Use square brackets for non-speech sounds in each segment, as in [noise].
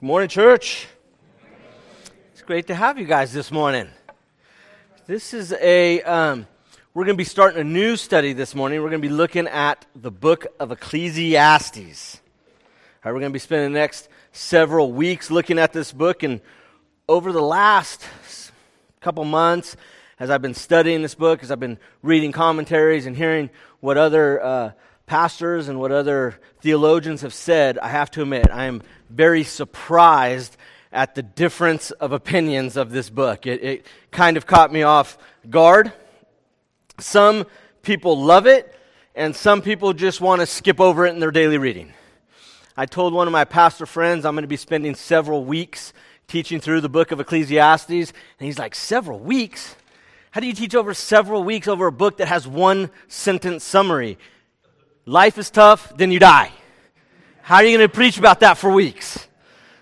Good morning, church. It's great to have you guys this morning. This is a, um, we're going to be starting a new study this morning. We're going to be looking at the book of Ecclesiastes. All right, we're going to be spending the next several weeks looking at this book. And over the last couple months, as I've been studying this book, as I've been reading commentaries and hearing what other uh, pastors and what other theologians have said, I have to admit, I am very surprised at the difference of opinions of this book. It, it kind of caught me off guard. Some people love it, and some people just want to skip over it in their daily reading. I told one of my pastor friends I'm going to be spending several weeks teaching through the book of Ecclesiastes, and he's like, Several weeks? How do you teach over several weeks over a book that has one sentence summary? Life is tough, then you die. How are you going to preach about that for weeks?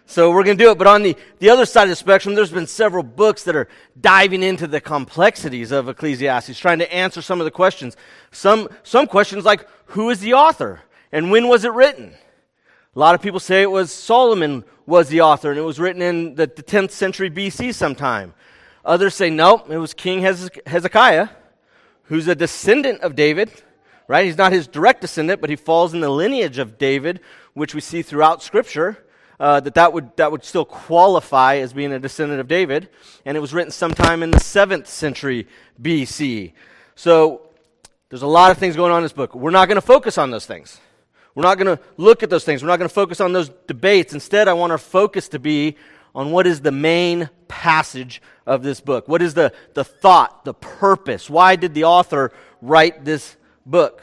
So we're going to do it. But on the, the other side of the spectrum, there's been several books that are diving into the complexities of Ecclesiastes, trying to answer some of the questions. Some, some questions like, who is the author? And when was it written? A lot of people say it was Solomon was the author, and it was written in the, the 10th century BC sometime. Others say, no, it was King Hezekiah, who's a descendant of David, right? He's not his direct descendant, but he falls in the lineage of David, which we see throughout Scripture. Uh, that that would, that would still qualify as being a descendant of David. And it was written sometime in the 7th century BC. So there's a lot of things going on in this book. We're not going to focus on those things. We're not going to look at those things. We're not going to focus on those debates. Instead, I want our focus to be on what is the main passage of this book. What is the, the thought, the purpose? Why did the author write this book.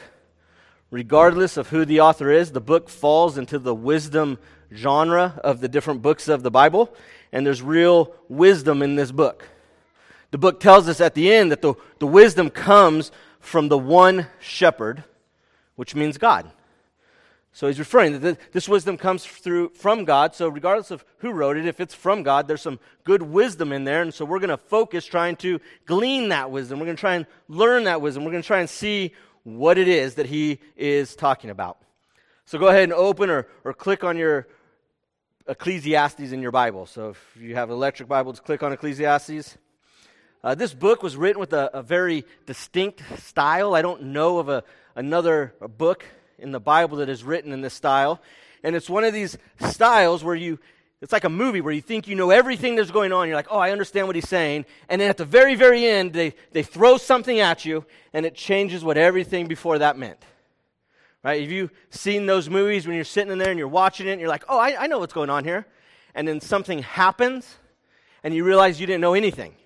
Regardless of who the author is, the book falls into the wisdom genre of the different books of the Bible, and there's real wisdom in this book. The book tells us at the end that the, the wisdom comes from the one shepherd, which means God. So he's referring that this wisdom comes through from God. So regardless of who wrote it, if it's from God, there's some good wisdom in there. And so we're going to focus trying to glean that wisdom. We're going to try and learn that wisdom. We're going to try and see what it is that he is talking about. So go ahead and open or, or click on your Ecclesiastes in your Bible. So if you have an electric Bible, just click on Ecclesiastes. Uh, this book was written with a, a, very distinct style. I don't know of a, another book in the Bible that is written in this style. And it's one of these styles where you it's like a movie where you think you know everything that's going on. You're like, oh, I understand what he's saying. And then at the very, very end, they, they throw something at you, and it changes what everything before that meant. Right? Have you seen those movies when you're sitting in there and you're watching it, and you're like, oh, I, I know what's going on here. And then something happens, and you realize you didn't know anything.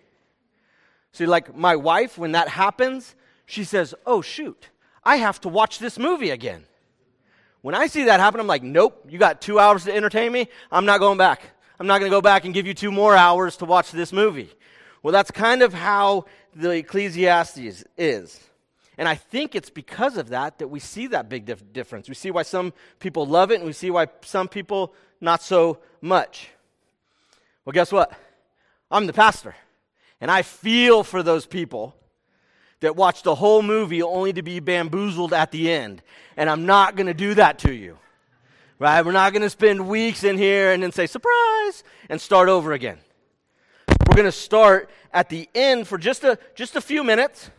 So, like my wife, when that happens, she says, oh, shoot, I have to watch this movie again. When I see that happen, I'm like, nope, you got two hours to entertain me. I'm not going back. I'm not going to go back and give you two more hours to watch this movie. Well, that's kind of how the Ecclesiastes is. And I think it's because of that that we see that big dif- difference. We see why some people love it and we see why some people not so much. Well, guess what? I'm the pastor. And I feel for those people that watched the whole movie only to be bamboozled at the end. And I'm not going to do that to you. Right? We're not going to spend weeks in here and then say, surprise, and start over again. We're going to start at the end for just a, just a few minutes.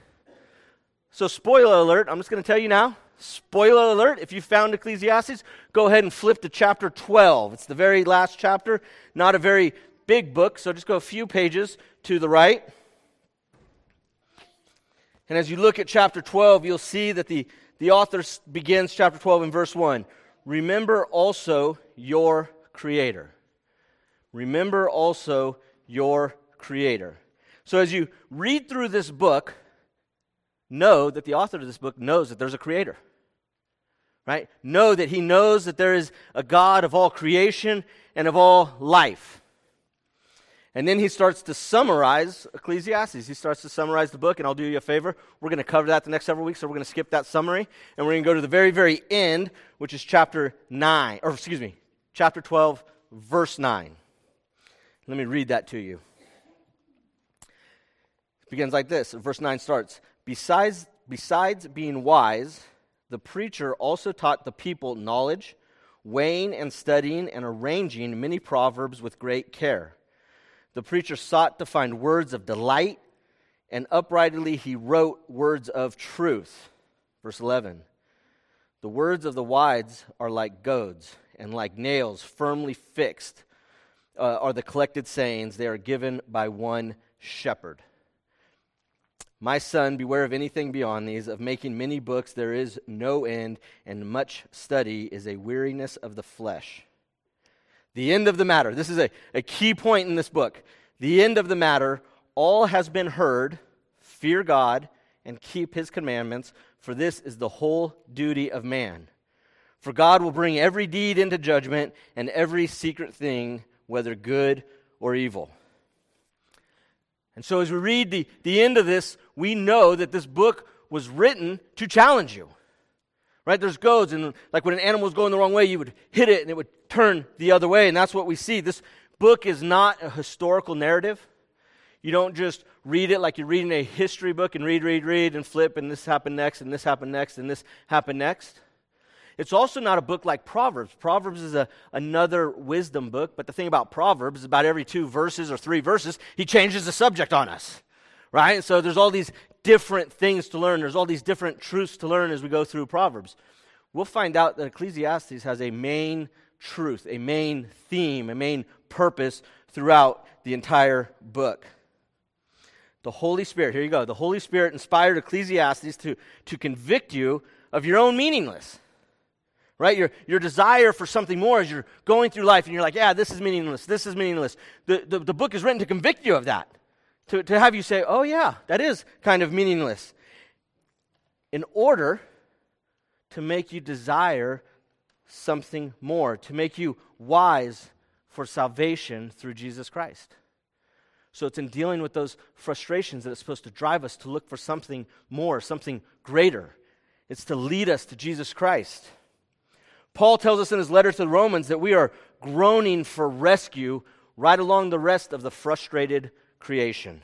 So, spoiler alert, I'm just going to tell you now. Spoiler alert, if you found Ecclesiastes, go ahead and flip to chapter 12. It's the very last chapter, not a very big book, so just go a few pages to the right. And as you look at chapter 12, you'll see that the, the author begins chapter 12 in verse 1. Remember also your Creator. Remember also your Creator. So as you read through this book, know that the author of this book knows that there's a Creator. Right? Know that he knows that there is a God of all creation and of all life. And then he starts to summarize Ecclesiastes. He starts to summarize the book, and I'll do you a favor. We're going to cover that the next several weeks, so we're going to skip that summary, and we're going to go to the very, very end, which is chapter 9, or excuse me, chapter 12, verse 9. Let me read that to you. It begins like this. Verse 9 starts Besides, besides being wise, the preacher also taught the people knowledge weighing and studying and arranging many proverbs with great care. The preacher sought to find words of delight, and uprightly he wrote words of truth. Verse 11 The words of the wise are like goads, and like nails firmly fixed uh, are the collected sayings. They are given by one shepherd. My son, beware of anything beyond these. Of making many books, there is no end, and much study is a weariness of the flesh. The end of the matter. This is a, a key point in this book. The end of the matter. All has been heard. Fear God and keep his commandments, for this is the whole duty of man. For God will bring every deed into judgment and every secret thing, whether good or evil. And so, as we read the, the end of this, we know that this book was written to challenge you. Right? There's goads, and like when an animal was going the wrong way, you would hit it and it would turn the other way. And that's what we see. This book is not a historical narrative. You don't just read it like you're reading a history book and read, read, read, and flip, and this happened next, and this happened next, and this happened next. It's also not a book like Proverbs. Proverbs is a, another wisdom book, but the thing about Proverbs is about every two verses or three verses, he changes the subject on us, right? so there's all these different things to learn. There's all these different truths to learn as we go through Proverbs. We'll find out that Ecclesiastes has a main truth, a main theme, a main purpose throughout the entire book. The Holy Spirit, here you go. The Holy Spirit inspired Ecclesiastes to, to convict you of your own meaningless right? Your, your desire for something more as you're going through life and you're like, yeah, this is meaningless, this is meaningless. The, the, the book is written to convict you of that, to, to have you say, oh, yeah, that is kind of meaningless, in order to make you desire something more, to make you wise for salvation through Jesus Christ. So it's in dealing with those frustrations that it's supposed to drive us to look for something more, something greater. It's to lead us to Jesus Christ. Paul tells us in his letter to the Romans that we are groaning for rescue right along the rest of the frustrated creation.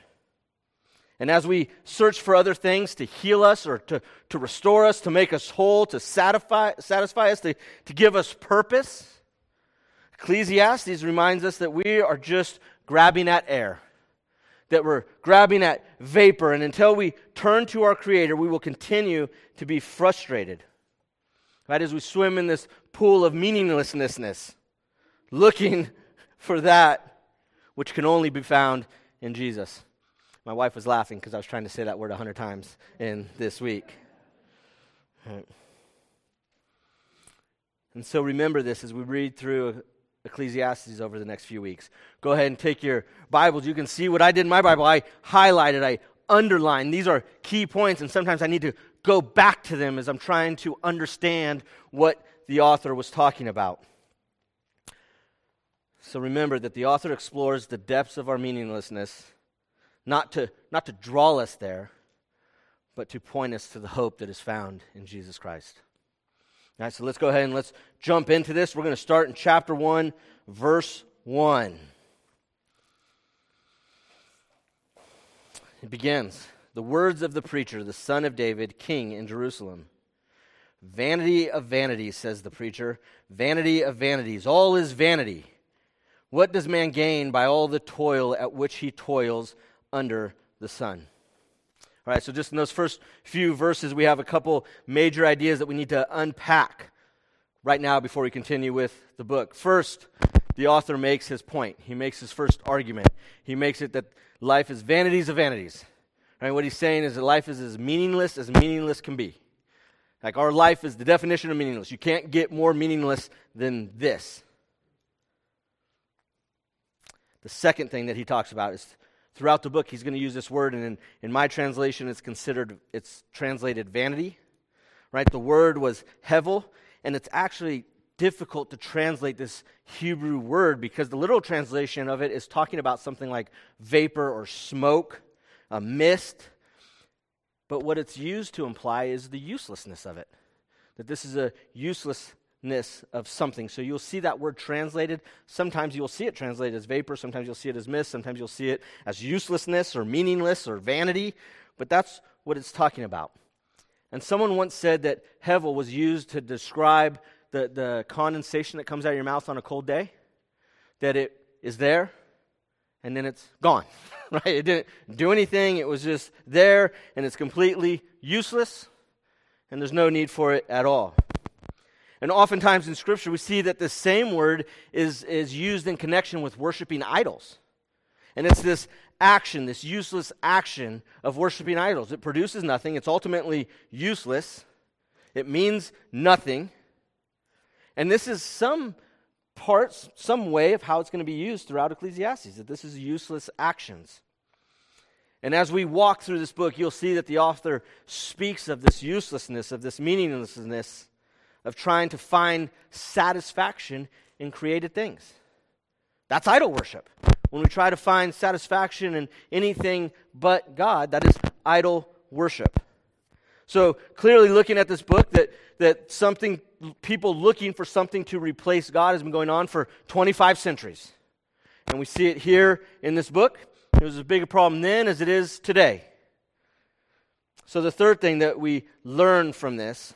And as we search for other things to heal us or to, to restore us, to make us whole, to satisfy, satisfy us, to, to give us purpose, Ecclesiastes reminds us that we are just grabbing at air, that we're grabbing at vapor, and until we turn to our Creator, we will continue to be frustrated right? As we swim in this pool of meaninglessness, looking [laughs] for that which can only be found in Jesus. My wife was laughing because I was trying to say that word a hundred times in this week. And so remember this as we read through Ecclesiastes over the next few weeks. Go ahead and take your Bibles. You can see what I did in my Bible. I highlighted, I underlined. These are key points, and sometimes I need to go back to them as I'm trying to understand what the author was talking about. So remember that the author explores the depths of our meaninglessness, not to, not to draw us there, but to point us to the hope that is found in Jesus Christ. All right, so let's go ahead and let's jump into this. We're going to start in chapter 1, verse 1. It begins the words of the preacher, the son of David, king in Jerusalem. Vanity of vanities, says the preacher. Vanity of vanities. All is vanity. What does man gain by all the toil at which he toils under the sun? All right, so just in those first few verses, we have a couple major ideas that we need to unpack right now before we continue with the book. First, the author makes his point. He makes his first argument. He makes it that life is vanities of vanities. Right? What he's saying is that life is as meaningless as meaningless can be. Like our life is the definition of meaningless. You can't get more meaningless than this. The second thing that he talks about is throughout the book he's going to use this word and in, in my translation it's considered it's translated vanity right the word was hevel and it's actually difficult to translate this hebrew word because the literal translation of it is talking about something like vapor or smoke a mist. But what it's used to imply is the uselessness of it. That this is a uselessness of something. So you'll see that word translated. Sometimes you'll see it translated as vapor, sometimes you'll see it as mist, sometimes you'll see it as uselessness or meaningless or vanity. But that's what it's talking about. And someone once said that Hevel was used to describe the, the condensation that comes out of your mouth on a cold day, that it is there and then it's gone, [laughs] right? It didn't do anything, it was just there and it's completely useless and there's no need for it at all. And oftentimes in Scripture, we see that the same word is, is used in connection with worshiping idols. And it's this action, this useless action of worshiping idols. It produces nothing, it's ultimately useless, it means nothing. And this is some parts, some way of how it's going to be used throughout Ecclesiastes, that this is useless actions. And as we walk through this book, you'll see that the author speaks of this uselessness, of this meaninglessness, of trying to find satisfaction in created things. That's idol worship. When we try to find satisfaction in anything but God, that is idol worship. So clearly, looking at this book, that, that something, people looking for something to replace God has been going on for 25 centuries. And we see it here in this book. It was as big a problem then as it is today. So, the third thing that we learn from this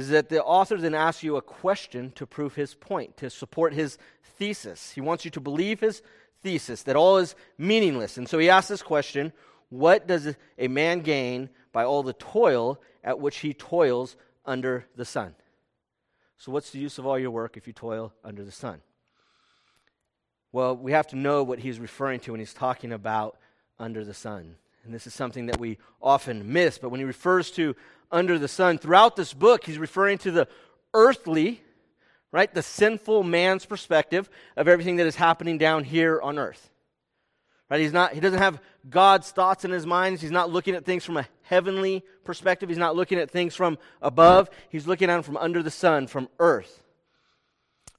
is that the author then asks you a question to prove his point, to support his thesis. He wants you to believe his thesis, that all is meaningless. And so he asks this question What does a man gain by all the toil at which he toils under the sun? So, what's the use of all your work if you toil under the sun? Well, we have to know what he's referring to when he's talking about under the sun. And this is something that we often miss. But when he refers to under the sun, throughout this book, he's referring to the earthly, right? The sinful man's perspective of everything that is happening down here on earth. Right? He's not, he doesn't have God's thoughts in his mind. He's not looking at things from a heavenly perspective. He's not looking at things from above. He's looking at them from under the sun, from earth.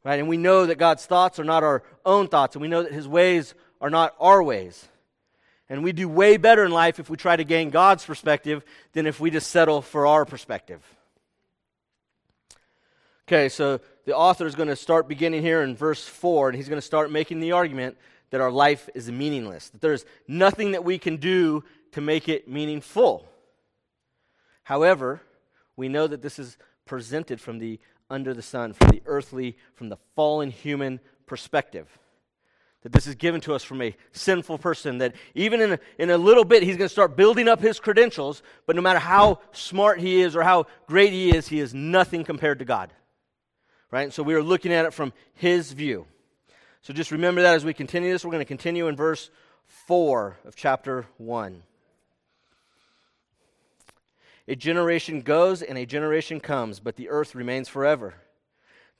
Right? And we know that God's thoughts are not our own thoughts, and we know that his ways are not our ways. And we do way better in life if we try to gain God's perspective than if we just settle for our perspective. Okay, so the author is going to start beginning here in verse 4, and he's going to start making the argument that our life is meaningless, that there's nothing that we can do to make it meaningful. However, we know that this is presented from the under the sun, from the earthly, from the fallen human perspective that this is given to us from a sinful person, that even in a, in a little bit, he's going to start building up his credentials, but no matter how smart he is or how great he is, he is nothing compared to God. Right? And so we are looking at it from his view. So just remember that as we continue this. We're going to continue in verse 4 of chapter 1. A generation goes and a generation comes, but the earth remains forever.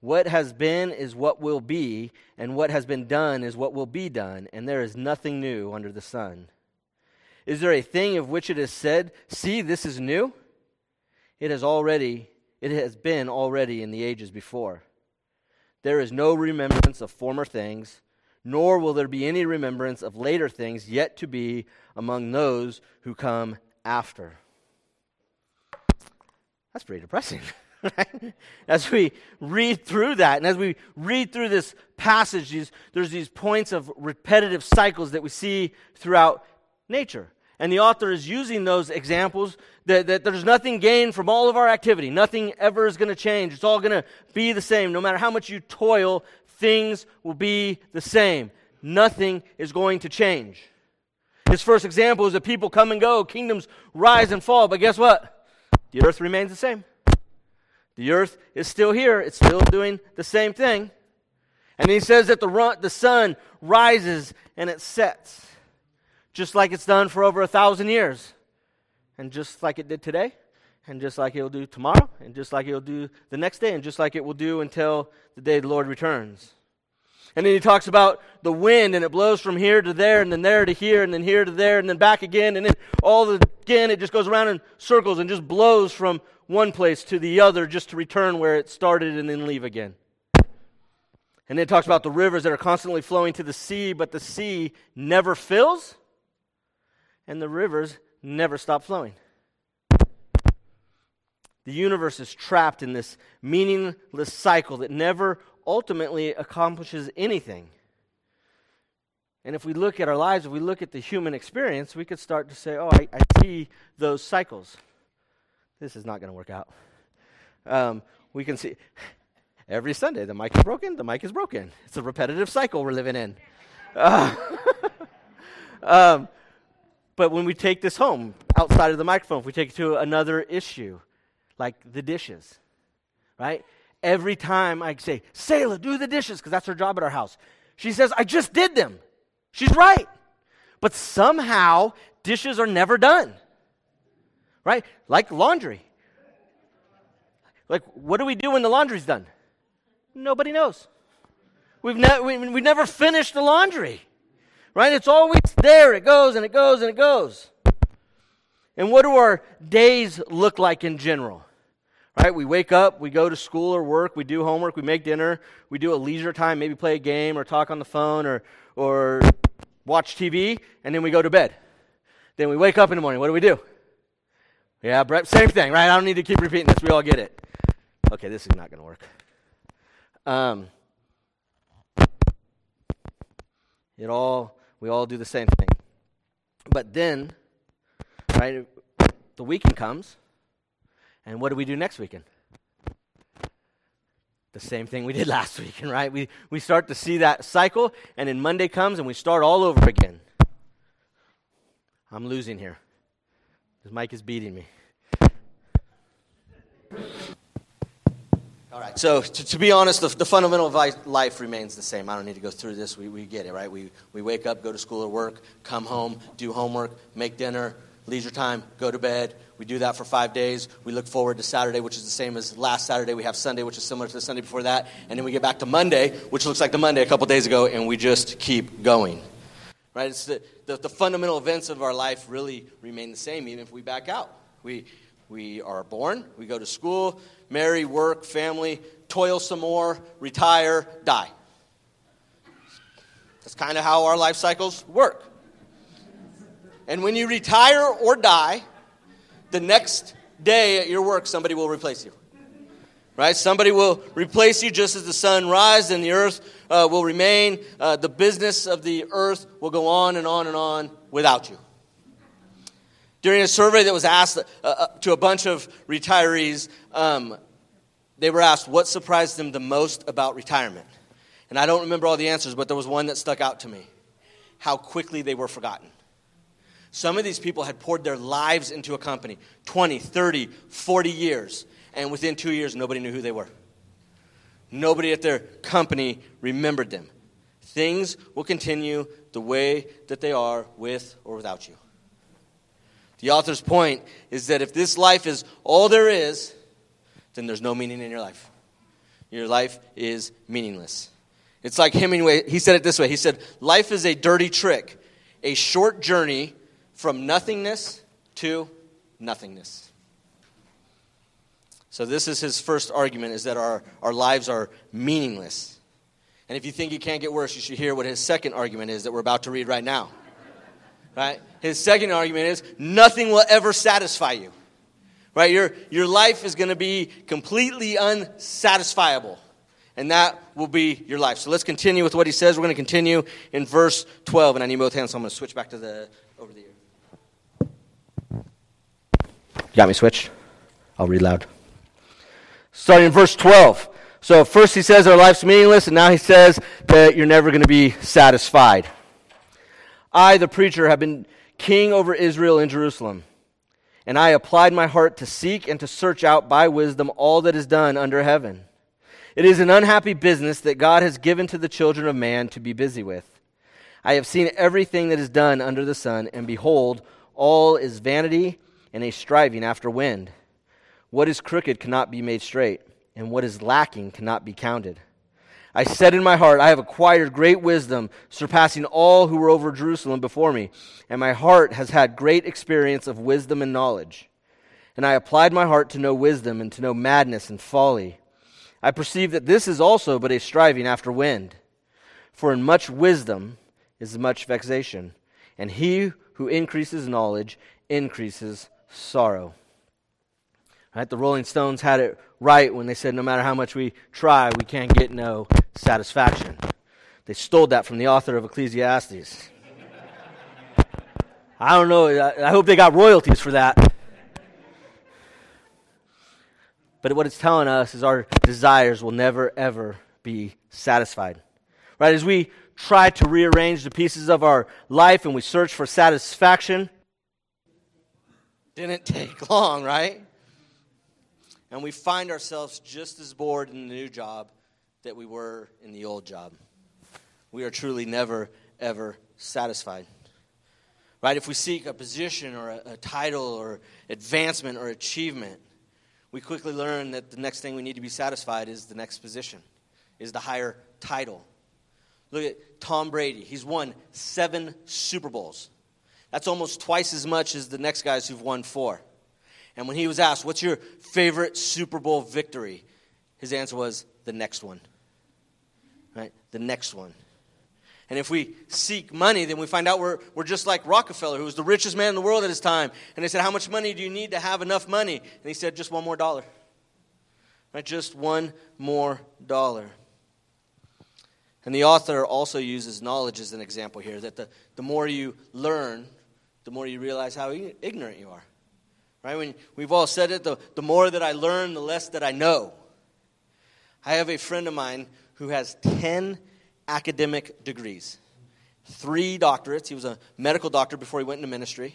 What has been is what will be, and what has been done is what will be done, and there is nothing new under the sun. Is there a thing of which it is said, See, this is new? It has already, it has been already in the ages before. There is no remembrance of former things, nor will there be any remembrance of later things yet to be among those who come after. That's pretty depressing. [laughs] [laughs] Right? As we read through that, and as we read through this passage, these, there's these points of repetitive cycles that we see throughout nature. And the author is using those examples that, that there's nothing gained from all of our activity. Nothing ever is going to change. It's all going to be the same. No matter how much you toil, things will be the same. Nothing is going to change. His first example is that people come and go, kingdoms rise and fall, but guess what? The earth remains the same. The earth is still here, it's still doing the same thing. And he says that the, run, the sun rises and it sets, just like it's done for over a thousand years. And just like it did today, and just like it'll do tomorrow, and just like it'll do the next day, and just like it will do until the day the Lord returns. And then he talks about the wind, and it blows from here to there, and then there to here, and then here to there, and then back again, and then all the, again, it just goes around in circles and just blows from one place to the other just to return where it started and then leave again. And then it talks about the rivers that are constantly flowing to the sea, but the sea never fills, and the rivers never stop flowing. The universe is trapped in this meaningless cycle that never ultimately accomplishes anything. And if we look at our lives, if we look at the human experience, we could start to say, oh, I, I see those cycles. This is not going to work out. Um, we can see every Sunday the mic is broken, the mic is broken. It's a repetitive cycle we're living in. Uh, [laughs] um, but when we take this home outside of the microphone, if we take it to another issue, like the dishes, right? Every time I say, Selah, do the dishes, because that's her job at our house, she says, I just did them. She's right. But somehow, dishes are never done. Right? Like laundry. Like, what do we do when the laundry's done? Nobody knows. We've, ne- we, we've never finished the laundry. Right? It's always there. It goes and it goes and it goes. And what do our days look like in general? Right? We wake up, we go to school or work, we do homework, we make dinner, we do a leisure time, maybe play a game or talk on the phone or, or watch TV, and then we go to bed. Then we wake up in the morning. What do we do? Yeah, Brett, same thing, right? I don't need to keep repeating this. We all get it. Okay, this is not going to work. Um, it all, we all do the same thing. But then, right, the weekend comes and what do we do next weekend? The same thing we did [laughs] last weekend, right? We, we start to see that cycle, and then Monday comes and we start all over again. I'm losing here. This mic is beating me. All right, so to, to be honest, the, the, fundamental life remains the same. I don't need to go through this. We, we get it, right? We, we wake up, go to school or work, come home, do homework, make dinner, leisure time, go to bed. We do that for five days. We look forward to Saturday, which is the same as last Saturday. We have Sunday, which is similar to the Sunday before that. And then we get back to Monday, which looks like the Monday a couple days ago, and we just keep going. Right? It's the, the, the fundamental events of our life really remain the same, even if we back out. We, we are born, we go to school, marry, work, family, toil some more, retire, die. That's kind of how our life cycles work. And when you retire or die, the next day at your work, somebody will replace you. Right? Somebody will replace you just as the sun rises and the earth uh, will remain. Uh, the business of the earth will go on and on and on without you. During a survey that was asked uh, uh to a bunch of retirees, um, they were asked what surprised them the most about retirement. And I don't remember all the answers, but there was one that stuck out to me how quickly they were forgotten. Some of these people had poured their lives into a company 20, 30, 40 years. And within two years, nobody knew who they were. Nobody at their company remembered them. Things will continue the way that they are with or without you. The author's point is that if this life is all there is, then there's no meaning in your life. Your life is meaningless. It's like Hemingway, he said it this way. He said, Life is a dirty trick, a short journey from nothingness to nothingness. So this is his first argument is that our, our lives are meaningless. And if you think it can't get worse, you should hear what his second argument is that we're about to read right now. Right? His second argument is nothing will ever satisfy you. Right? Your, your life is going to be completely unsatisfiable. And that will be your life. So let's continue with what he says. We're going to continue in verse 12. And I need both hands, so I'm going to switch back to the over the got me switched? I'll read loud. Starting in verse 12. So first he says our life's meaningless, and now he says that you're never going to be satisfied. I, the preacher, have been king over Israel in Jerusalem, and I applied my heart to seek and to search out by wisdom all that is done under heaven. It is an unhappy business that God has given to the children of man to be busy with. I have seen everything that is done under the sun, and behold, all is vanity and a striving after wind. What is crooked cannot be made straight, and what is lacking cannot be counted. I said in my heart, I have acquired great wisdom, surpassing all who were over Jerusalem before me, and my heart has had great experience of wisdom and knowledge. and I applied my heart to know wisdom and to know madness and folly. I perceive that this is also but a striving after wind. For in much wisdom is much vexation, and he who increases knowledge increases sorrow. Right? The Rolling Stones had it right when they said no matter how much we try, we can't get no satisfaction. They stole that from the author of Ecclesiastes. I don't know. I hope they got royalties for that. But what it's telling us is our desires will never, ever be satisfied. Right? As we try to rearrange the pieces of our life and we search for satisfaction, didn't take [laughs] long, right? And we find ourselves just as bored in the new job that we were in the old job. We are truly never, ever satisfied. Right? If we seek a position or a, a title or advancement or achievement, we quickly learn that the next thing we need to be satisfied is the next position, is the higher title. Look at Tom Brady. He's won seven Super Bowls. That's almost twice as much as the next guys who've won four. And when he was asked, What's your favorite Super Bowl victory? His answer was, The next one. Right? The next one. And if we seek money, then we find out we're, we're just like Rockefeller, who was the richest man in the world at his time. And they said, How much money do you need to have enough money? And he said, Just one more dollar. Right? Just one more dollar. And the author also uses knowledge as an example here that the, the more you learn, the more you realize how ignorant you are. Right? When, we've all said it the, the more that I learn, the less that I know. I have a friend of mine who has 10 academic degrees, three doctorates. He was a medical doctor before he went into ministry,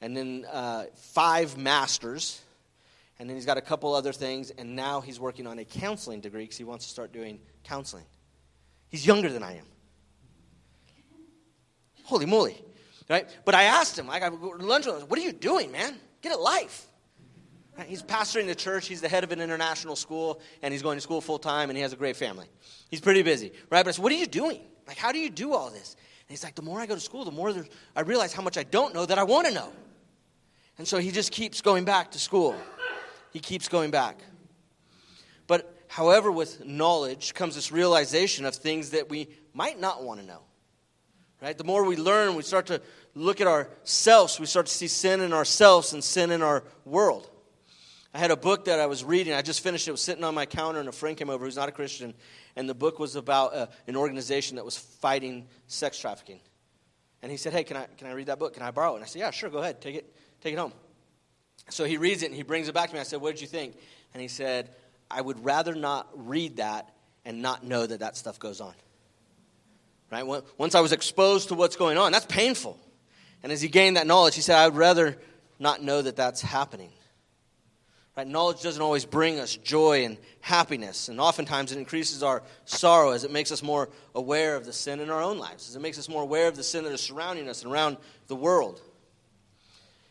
and then uh, five masters. And then he's got a couple other things, and now he's working on a counseling degree because he wants to start doing counseling. He's younger than I am. Holy moly. Right? But I asked him, I got lunch with him, what are you doing, man? Get a life. He's pastoring the church. He's the head of an international school, and he's going to school full time, and he has a great family. He's pretty busy, right? But I said, What are you doing? Like, how do you do all this? And he's like, The more I go to school, the more I realize how much I don't know that I want to know. And so he just keeps going back to school. He keeps going back. But, however, with knowledge comes this realization of things that we might not want to know. Right? The more we learn, we start to look at ourselves, we start to see sin in ourselves and sin in our world. I had a book that I was reading. I just finished it. It was sitting on my counter, and a friend came over who's not a Christian. And the book was about uh, an organization that was fighting sex trafficking. And he said, Hey, can I, can I read that book? Can I borrow it? And I said, Yeah, sure, go ahead. Take it, take it home. So he reads it and he brings it back to me. I said, What did you think? And he said, I would rather not read that and not know that that stuff goes on. Right? Once I was exposed to what's going on, that's painful. And as he gained that knowledge, he said, I would rather not know that that's happening. Right? Knowledge doesn't always bring us joy and happiness, and oftentimes it increases our sorrow as it makes us more aware of the sin in our own lives, as it makes us more aware of the sin that is surrounding us and around the world.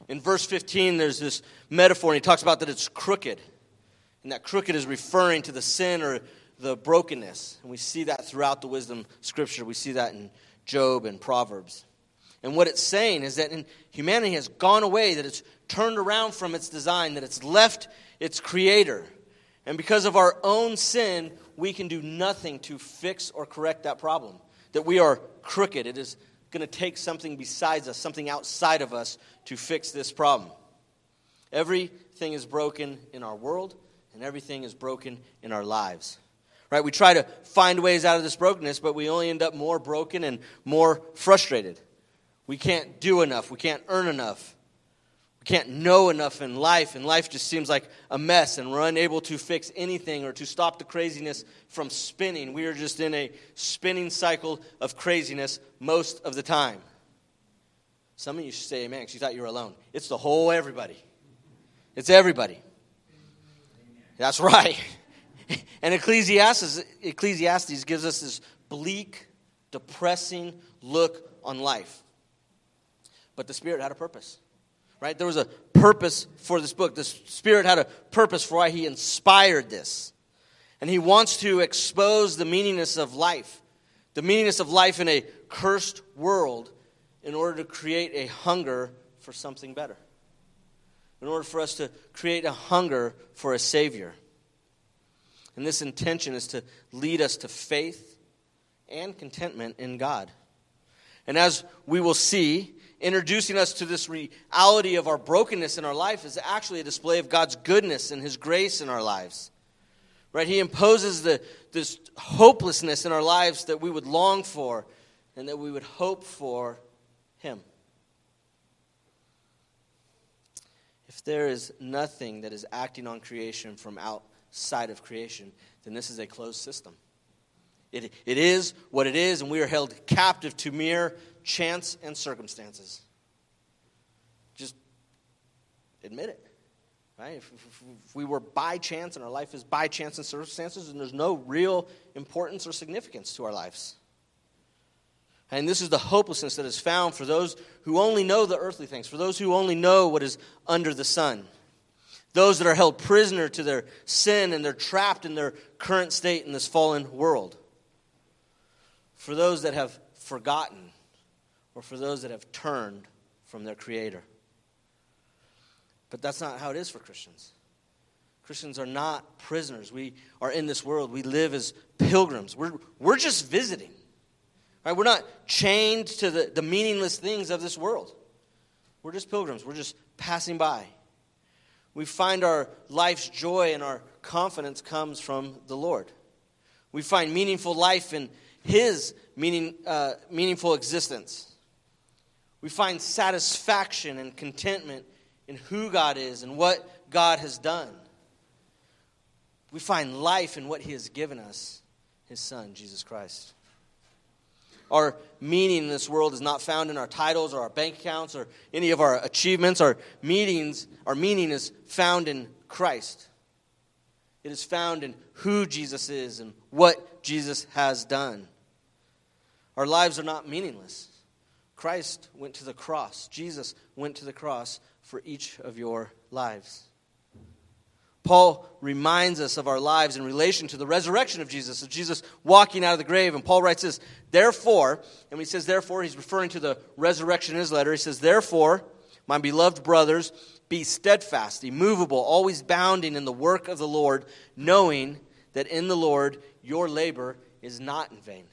In verse 15, there's this metaphor, and he talks about that it's crooked. And that crooked is referring to the sin or the brokenness. And we see that throughout the wisdom scripture. We see that in Job and Proverbs. And what it's saying is that humanity has gone away, that it's turned around from its design, that it's left its creator. And because of our own sin, we can do nothing to fix or correct that problem. That we are crooked. It is going to take something besides us, something outside of us, to fix this problem. Everything is broken in our world, and everything is broken in our lives. Right? We try to find ways out of this brokenness, but we only end up more broken and more frustrated. We can't do enough. We can't earn enough. We can't know enough in life, and life just seems like a mess, and we're unable to fix anything or to stop the craziness from spinning. We are just in a spinning cycle of craziness most of the time. Some of you should say amen because you thought you were alone. It's the whole everybody. It's everybody. That's right. [laughs] And Ecclesiastes, Ecclesiastes gives us this bleak, depressing look on life. But the Spirit had a purpose right? There was a purpose for this book. The Spirit had a purpose for why He inspired this. And He wants to expose the meaningless of life, the meaningless of life in a cursed world, in order to create a hunger for something better. in order for us to create a hunger for a Savior. And this intention is to lead us to faith and contentment in God. And as we will see, introducing us to this reality of our brokenness in our life is actually a display of God's goodness and His grace in our lives. Right? He imposes the, this hopelessness in our lives that we would long for and that we would hope for Him. If there is nothing that is acting on creation from outside of creation, then this is a closed system. It, it is what it is, and we are held captive to mere chance and circumstances. Just admit it. Right? If, if, if, we were by chance and our life is by chance and circumstances, then there's no real importance or significance to our lives. And this is the hopelessness that is found for those who only know the earthly things, for those who only know what is under the sun. Those that are held prisoner to their sin and they're trapped in their current state in this fallen world. For those that have forgotten, or for those that have turned from their Creator. But that's not how it is for Christians. Christians are not prisoners. We are in this world. We live as pilgrims. We're, we're just visiting. Right? We're not chained to the, the meaningless things of this world. We're just pilgrims. We're just passing by. We find our life's joy and our confidence comes from the Lord. We find meaningful life in His meaning, uh, meaningful existence. We find satisfaction and contentment in who God is and what God has done. We find life in what He has given us, His Son, Jesus Christ. Our meaning in this world is not found in our titles or our bank accounts or any of our achievements. Our meanings, our meaning is found in Christ. It is found in who Jesus is and what Jesus has done. Our lives are not meaningless. Christ went to the cross. Jesus went to the cross for each of your lives. Paul reminds us of our lives in relation to the resurrection of Jesus, of Jesus walking out of the grave. And Paul writes this, therefore, and when he says therefore, he's referring to the resurrection in his letter. He says, Therefore, my beloved brothers, be steadfast, immovable, always bounding in the work of the Lord, knowing that in the Lord your labor is not in vain.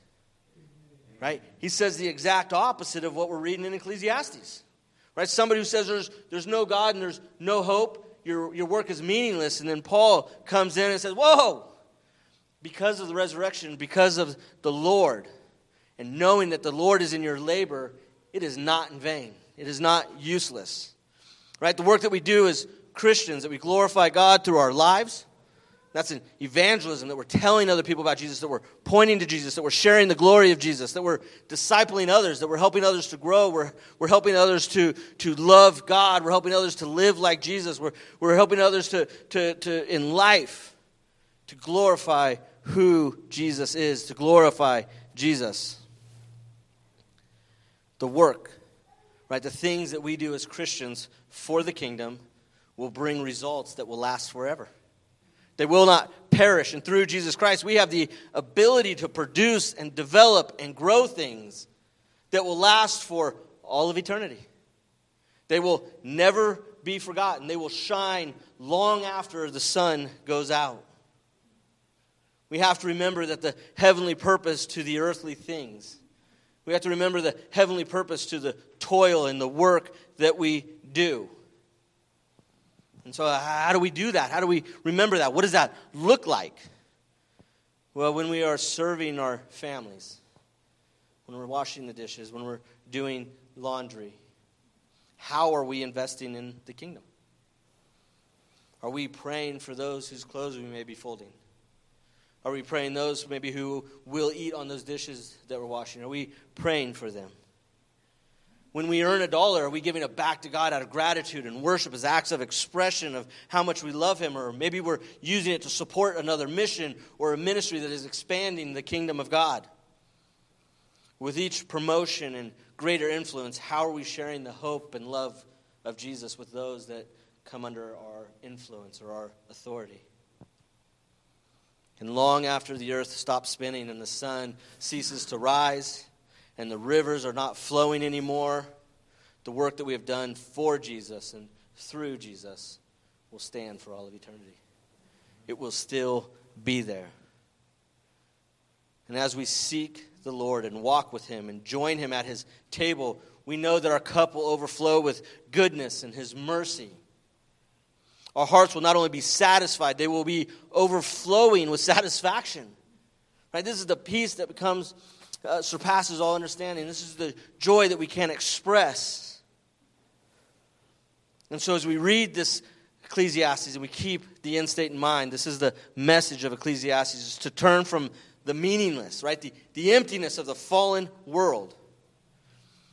Right? He says the exact opposite of what we're reading in Ecclesiastes. Right? Somebody who says there's, there's no God and there's no hope, your, your work is meaningless. And then Paul comes in and says, Whoa! Because of the resurrection, because of the Lord, and knowing that the Lord is in your labor, it is not in vain. It is not useless. Right? The work that we do as Christians, that we glorify God through our lives, that's an evangelism that we're telling other people about Jesus, that we're pointing to Jesus, that we're sharing the glory of Jesus, that we're discipling others, that we're helping others to grow, we're, we're helping others to, to love God, we're helping others to live like Jesus, we're, we're helping others to, to, to, in life, to glorify who Jesus is, to glorify Jesus. The work, right, the things that we do as Christians for the kingdom will bring results that will last forever. They will not perish. And through Jesus Christ, we have the ability to produce and develop and grow things that will last for all of eternity. They will never be forgotten, they will shine long after the sun goes out. We have to remember that the heavenly purpose to the earthly things. We have to remember the heavenly purpose to the toil and the work that we do. And so, uh, how do we do that? How do we remember that? What does that look like? Well, when we are serving our families, when we're washing the dishes, when we're doing laundry, how are we investing in the kingdom? Are we praying for those whose clothes we may be folding? Are we praying those maybe who will eat on those dishes that we're washing? Are we praying for them? When we earn a dollar, are we giving it back to God out of gratitude and worship as acts of expression of how much we love Him? Or maybe we're using it to support another mission or a ministry that is expanding the kingdom of God. With each promotion and greater influence, how are we sharing the hope and love of Jesus with those that come under our influence or our authority? And long after the earth stops spinning and the sun ceases to rise, and the rivers are not flowing anymore. The work that we have done for Jesus and through Jesus will stand for all of eternity. It will still be there. And as we seek the Lord and walk with Him and join Him at His table, we know that our cup will overflow with goodness and His mercy. Our hearts will not only be satisfied, they will be overflowing with satisfaction. Right? This is the peace that becomes uh, surpasses all understanding. This is the joy that we can't express. And so, as we read this Ecclesiastes and we keep the end state in mind, this is the message of Ecclesiastes: is to turn from the meaningless, right, the, the emptiness of the fallen world,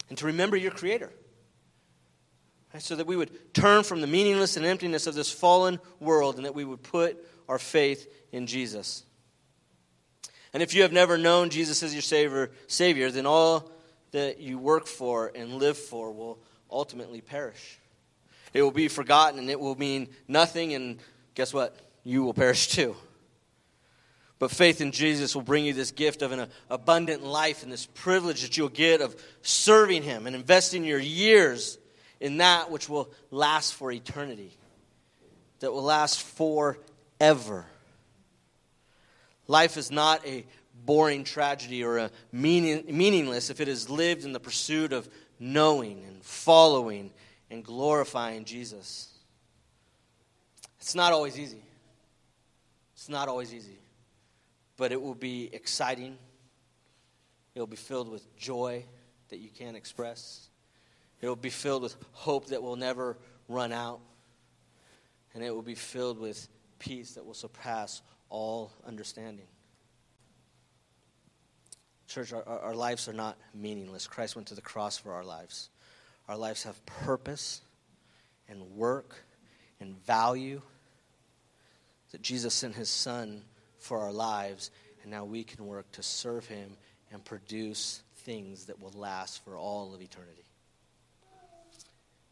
and to remember your Creator. Right? So that we would turn from the meaningless and emptiness of this fallen world, and that we would put our faith in Jesus. And if you have never known Jesus as your Savior, Savior, then all that you work for and live for will ultimately perish. It will be forgotten and it will mean nothing, and guess what? You will perish too. But faith in Jesus will bring you this gift of an abundant life and this privilege that you'll get of serving Him and investing your years in that which will last for eternity, that will last forever. Life is not a boring tragedy or a meaning, meaningless if it is lived in the pursuit of knowing and following and glorifying Jesus. It's not always easy. It's not always easy. But it will be exciting. It will be filled with joy that you can't express. It will be filled with hope that will never run out. And it will be filled with peace that will surpass all understanding. Church, our, our lives are not meaningless. Christ went to the cross for our lives. Our lives have purpose and work and value. That Jesus sent his Son for our lives, and now we can work to serve him and produce things that will last for all of eternity.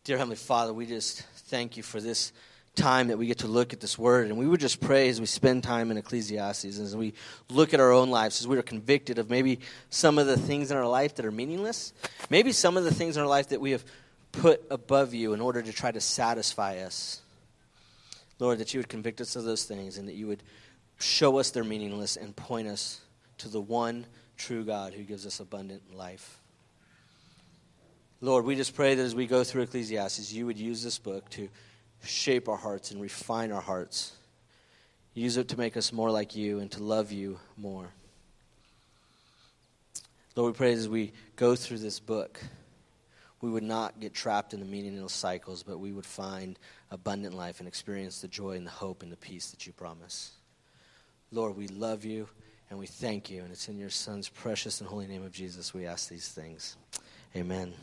Dear Heavenly Father, we just thank you for this time that we get to look at this word. And we would just pray as we spend time in Ecclesiastes, as we look at our own lives, as we are convicted of maybe some of the things in our life that are meaningless, maybe some of the things in our life that we have put above you in order to try to satisfy us. Lord, that you would convict us of those things and that you would show us they're meaningless and point us to the one true God who gives us abundant life. Lord, we just pray that as we go through Ecclesiastes, you would use this book to shape our hearts and refine our hearts. Use it to make us more like you and to love you more. Lord, we pray as we go through this book, we would not get trapped in the meaningless cycles, but we would find abundant life and experience the joy and the hope and the peace that you promise. Lord, we love you and we thank you. And it's in your Son's precious and holy name of Jesus we ask these things. Amen.